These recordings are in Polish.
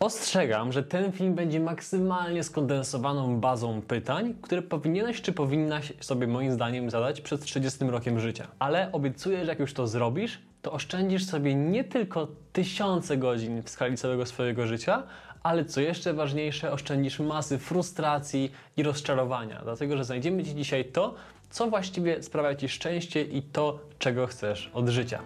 Ostrzegam, że ten film będzie maksymalnie skondensowaną bazą pytań, które powinieneś czy powinnaś sobie moim zdaniem zadać przed 30 rokiem życia. Ale obiecuję, że jak już to zrobisz, to oszczędzisz sobie nie tylko tysiące godzin w skali całego swojego życia, ale co jeszcze ważniejsze, oszczędzisz masy frustracji i rozczarowania, dlatego że znajdziemy Ci dzisiaj to, co właściwie sprawia Ci szczęście i to, czego chcesz od życia.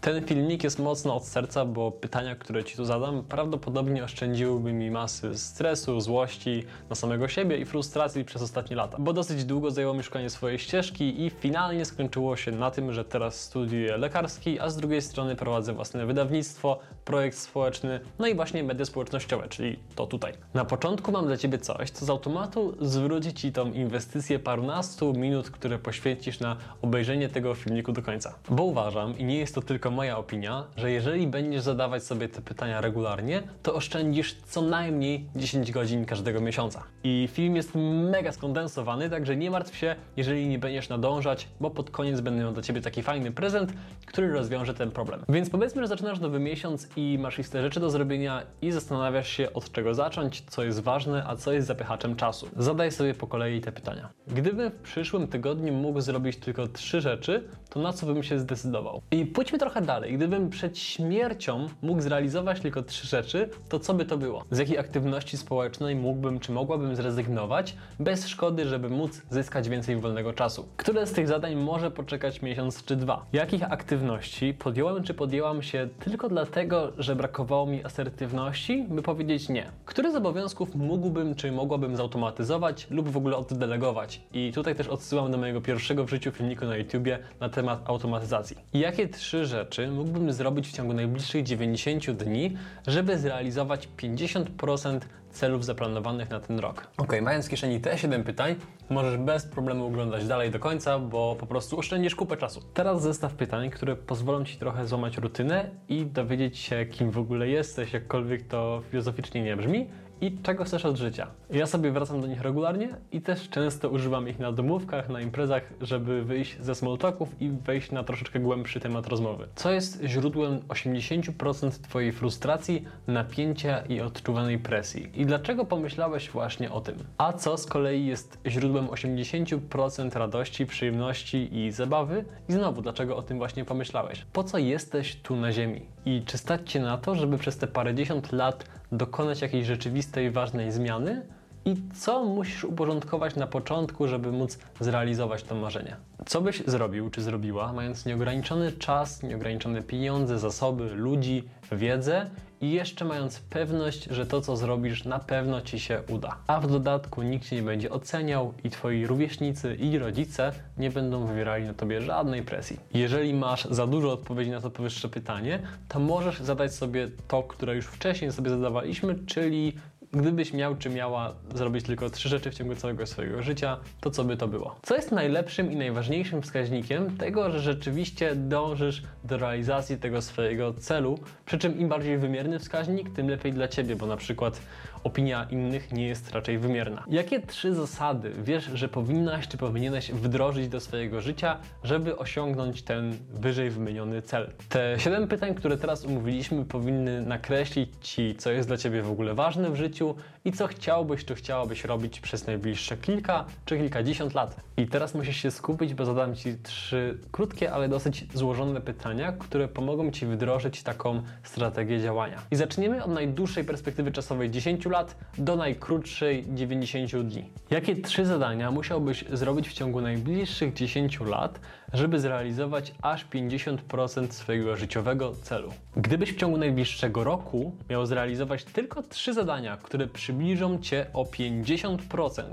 Ten filmik jest mocno od serca, bo pytania, które Ci tu zadam, prawdopodobnie oszczędziłyby mi masy stresu, złości na samego siebie i frustracji przez ostatnie lata. Bo dosyć długo zajęło mi szukanie swojej ścieżki i finalnie skończyło się na tym, że teraz studiuję lekarski, a z drugiej strony prowadzę własne wydawnictwo, projekt społeczny, no i właśnie media społecznościowe, czyli to tutaj. Na początku mam dla Ciebie coś, co z automatu zwróci Ci tą inwestycję parunastu minut, które poświęcisz na obejrzenie tego filmiku do końca. Bo uważam, i nie jest to tylko moja opinia, że jeżeli będziesz zadawać sobie te pytania regularnie, to oszczędzisz co najmniej 10 godzin każdego miesiąca. I film jest mega skondensowany, także nie martw się, jeżeli nie będziesz nadążać, bo pod koniec będę miał dla Ciebie taki fajny prezent, który rozwiąże ten problem. Więc powiedzmy, że zaczynasz nowy miesiąc i masz listę rzeczy do zrobienia i zastanawiasz się od czego zacząć, co jest ważne, a co jest zapychaczem czasu. Zadaj sobie po kolei te pytania. Gdybym w przyszłym tygodniu mógł zrobić tylko trzy rzeczy, to na co bym się zdecydował? I pójdźmy trochę dalej. Gdybym przed śmiercią mógł zrealizować tylko trzy rzeczy, to co by to było? Z jakiej aktywności społecznej mógłbym czy mogłabym zrezygnować bez szkody, żeby móc zyskać więcej wolnego czasu? Które z tych zadań może poczekać miesiąc czy dwa? Jakich aktywności podjąłem czy podjęłam się tylko dlatego, że brakowało mi asertywności, by powiedzieć nie? Który z obowiązków mógłbym czy mogłabym zautomatyzować lub w ogóle oddelegować? I tutaj też odsyłam do mojego pierwszego w życiu filmiku na YouTubie na temat automatyzacji. Jakie trzy rzeczy mógłbym zrobić w ciągu najbliższych 90 dni, żeby zrealizować 50% celów zaplanowanych na ten rok. Ok, mając w kieszeni te 7 pytań, możesz bez problemu oglądać dalej do końca, bo po prostu oszczędzisz kupę czasu. Teraz zestaw pytań, które pozwolą Ci trochę złamać rutynę i dowiedzieć się, kim w ogóle jesteś, jakkolwiek to filozoficznie nie brzmi, i czego chcesz od życia. Ja sobie wracam do nich regularnie i też często używam ich na domówkach, na imprezach, żeby wyjść ze small talków i wejść na troszeczkę głębszy temat rozmowy. Co jest źródłem 80% Twojej frustracji, napięcia i odczuwanej presji? I dlaczego pomyślałeś właśnie o tym? A co z kolei jest źródłem 80% radości, przyjemności i zabawy? I znowu, dlaczego o tym właśnie pomyślałeś? Po co jesteś tu na Ziemi? I czy stać Cię na to, żeby przez te parędziesiąt lat dokonać jakiejś rzeczywistej, ważnej zmiany i co musisz uporządkować na początku, żeby móc zrealizować to marzenie. Co byś zrobił czy zrobiła, mając nieograniczony czas, nieograniczone pieniądze, zasoby, ludzi, wiedzę i jeszcze mając pewność, że to, co zrobisz, na pewno ci się uda. A w dodatku nikt cię nie będzie oceniał i twoi rówieśnicy i rodzice nie będą wywierali na tobie żadnej presji. Jeżeli masz za dużo odpowiedzi na to powyższe pytanie, to możesz zadać sobie to, które już wcześniej sobie zadawaliśmy, czyli Gdybyś miał czy miała zrobić tylko trzy rzeczy w ciągu całego swojego życia, to co by to było? Co jest najlepszym i najważniejszym wskaźnikiem tego, że rzeczywiście dążysz do realizacji tego swojego celu, przy czym im bardziej wymierny wskaźnik, tym lepiej dla Ciebie, bo na przykład opinia innych nie jest raczej wymierna. Jakie trzy zasady wiesz, że powinnaś czy powinieneś wdrożyć do swojego życia, żeby osiągnąć ten wyżej wymieniony cel? Te siedem pytań, które teraz umówiliśmy, powinny nakreślić Ci, co jest dla Ciebie w ogóle ważne w życiu, życiu i co chciałbyś czy chciałabyś robić przez najbliższe kilka czy kilkadziesiąt lat. I teraz musisz się skupić, bo zadam Ci trzy krótkie, ale dosyć złożone pytania, które pomogą Ci wdrożyć taką strategię działania. I zaczniemy od najdłuższej perspektywy czasowej 10 lat do najkrótszej 90 dni. Jakie trzy zadania musiałbyś zrobić w ciągu najbliższych 10 lat, żeby zrealizować aż 50% swojego życiowego celu? Gdybyś w ciągu najbliższego roku miał zrealizować tylko trzy zadania, które przybliżą Cię o 50%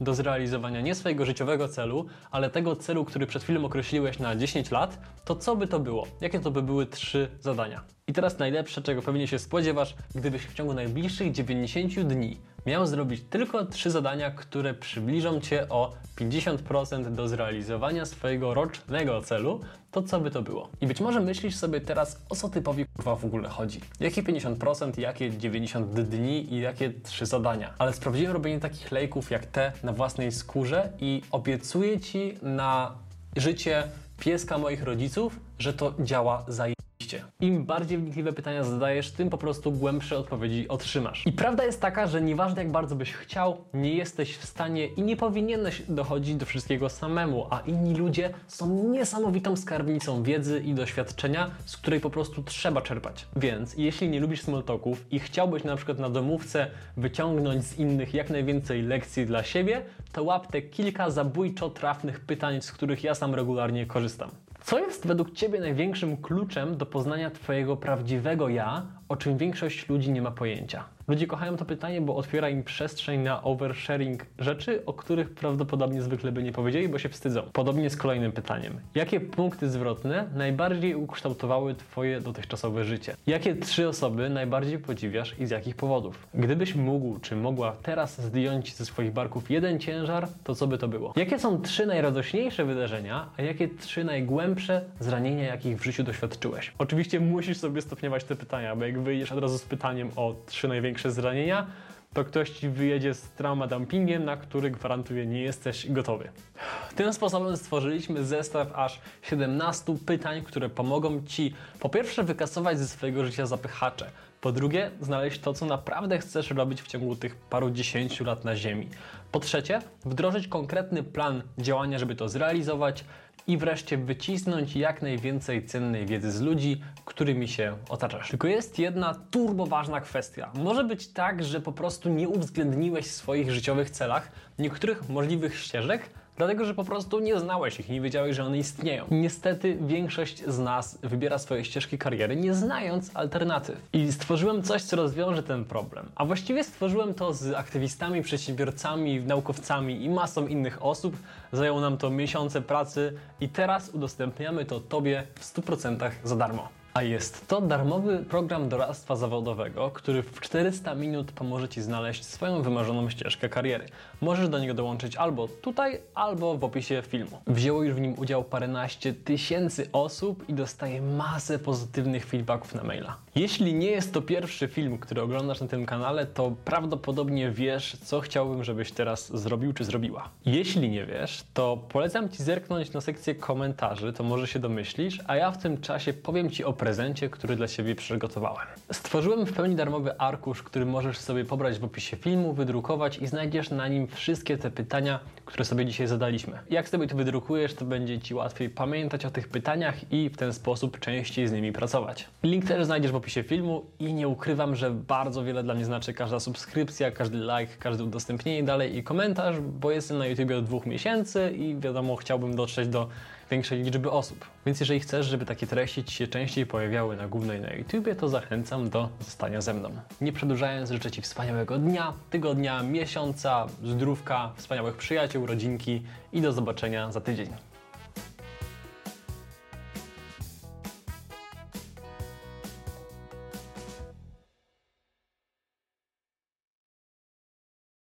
do zrealizowania nie swojego życiowego celu, ale tego celu, który przed chwilą określiłeś na 10 lat, to co by to było? Jakie to by były trzy zadania? I teraz najlepsze, czego pewnie się spodziewasz, gdybyś w ciągu najbliższych 90 dni miał zrobić tylko trzy zadania, które przybliżą Cię o 50% do zrealizowania swojego rocznego celu, to co by to było? I być może myślisz sobie teraz, o co typowi kurwa w ogóle chodzi? Jakie 50%, jakie 90 dni i jakie trzy zadania? Ale sprawdziłem robienie takich lejków jak te na własnej skórze i obiecuję Ci na życie pieska moich rodziców, że to działa Im bardziej wnikliwe pytania zadajesz, tym po prostu głębsze odpowiedzi otrzymasz. I prawda jest taka, że nieważne jak bardzo byś chciał, nie jesteś w stanie i nie powinieneś dochodzić do wszystkiego samemu, a inni ludzie są niesamowitą skarbnicą wiedzy i doświadczenia, z której po prostu trzeba czerpać. Więc jeśli nie lubisz small talków i chciałbyś na przykład na domówce wyciągnąć z innych jak najwięcej lekcji dla siebie, to łap te kilka zabójczo trafnych pytań, z których ja sam regularnie korzystam. Co jest według Ciebie największym kluczem do poznania Twojego prawdziwego ja, o czym większość ludzi nie ma pojęcia? Ludzie kochają to pytanie, bo otwiera im przestrzeń na oversharing rzeczy, o których prawdopodobnie zwykle by nie powiedzieli, bo się wstydzą. Podobnie z kolejnym pytaniem. Jakie punkty zwrotne najbardziej ukształtowały Twoje dotychczasowe życie? Jakie trzy osoby najbardziej podziwiasz i z jakich powodów? Gdybyś mógł czy mogła teraz zdjąć ze swoich barków jeden ciężar, to co by to było? Jakie są trzy najradośniejsze wydarzenia, a jakie trzy najgłębsze zranienia, jakich w życiu doświadczyłeś? Oczywiście musisz sobie stopniować te pytania, bo jak wyjdziesz od razu z pytaniem o trzy największe zranienia, to ktoś ci wyjedzie z trauma dumpingiem, na który gwarantuję nie jesteś gotowy. Tym sposobem stworzyliśmy zestaw aż 17 pytań, które pomogą ci po pierwsze wykasować ze swojego życia zapychacze, po drugie znaleźć to, co naprawdę chcesz robić w ciągu tych paru dziesięciu lat na Ziemi. Po trzecie, wdrożyć konkretny plan działania, żeby to zrealizować i wreszcie wycisnąć jak najwięcej cennej wiedzy z ludzi, którymi się otaczasz. Tylko jest jedna turbo ważna kwestia. Może być tak, że po prostu nie uwzględniłeś w swoich życiowych celach niektórych możliwych ścieżek, dlatego że po prostu nie znałeś ich, nie wiedziałeś, że one istnieją. Niestety większość z nas wybiera swoje ścieżki kariery, nie znając alternatyw. I stworzyłem coś, co rozwiąże ten problem. A właściwie stworzyłem to z aktywistami, przedsiębiorcami, naukowcami i masą innych osób. Zajęło nam to miesiące pracy i teraz udostępniamy to Tobie w 100% za darmo. A jest to darmowy program doradztwa zawodowego, który w 400 minut pomoże Ci znaleźć swoją wymarzoną ścieżkę kariery. Możesz do niego dołączyć albo tutaj, albo w opisie filmu. Wzięło już w nim udział paręnaście tysięcy osób i dostaje masę pozytywnych feedbacków na maila. Jeśli nie jest to pierwszy film, który oglądasz na tym kanale, to prawdopodobnie wiesz, co chciałbym, żebyś teraz zrobił czy zrobiła. Jeśli nie wiesz, to polecam Ci zerknąć na sekcję komentarzy, to może się domyślisz, a ja w tym czasie powiem Ci o prezencie, który dla siebie przygotowałem. Stworzyłem w pełni darmowy arkusz, który możesz sobie pobrać w opisie filmu, wydrukować i znajdziesz na nim wszystkie te pytania, które sobie dzisiaj zadaliśmy. Jak sobie to wydrukujesz, to będzie Ci łatwiej pamiętać o tych pytaniach i w ten sposób częściej z nimi pracować. Link też znajdziesz w opisie filmu i nie ukrywam, że bardzo wiele dla mnie znaczy każda subskrypcja, każdy like, każde udostępnienie dalej i komentarz, bo jestem na YouTube od dwóch miesięcy i wiadomo, chciałbym dotrzeć do większej liczby osób. Więc jeżeli chcesz, żeby takie treści Ci się częściej pojawiały na głównej na YouTubie, to zachęcam do zostania ze mną. Nie przedłużając, życzę Ci wspaniałego dnia, tygodnia, miesiąca, zdrówka, wspaniałych przyjaciół, rodzinki i do zobaczenia za tydzień.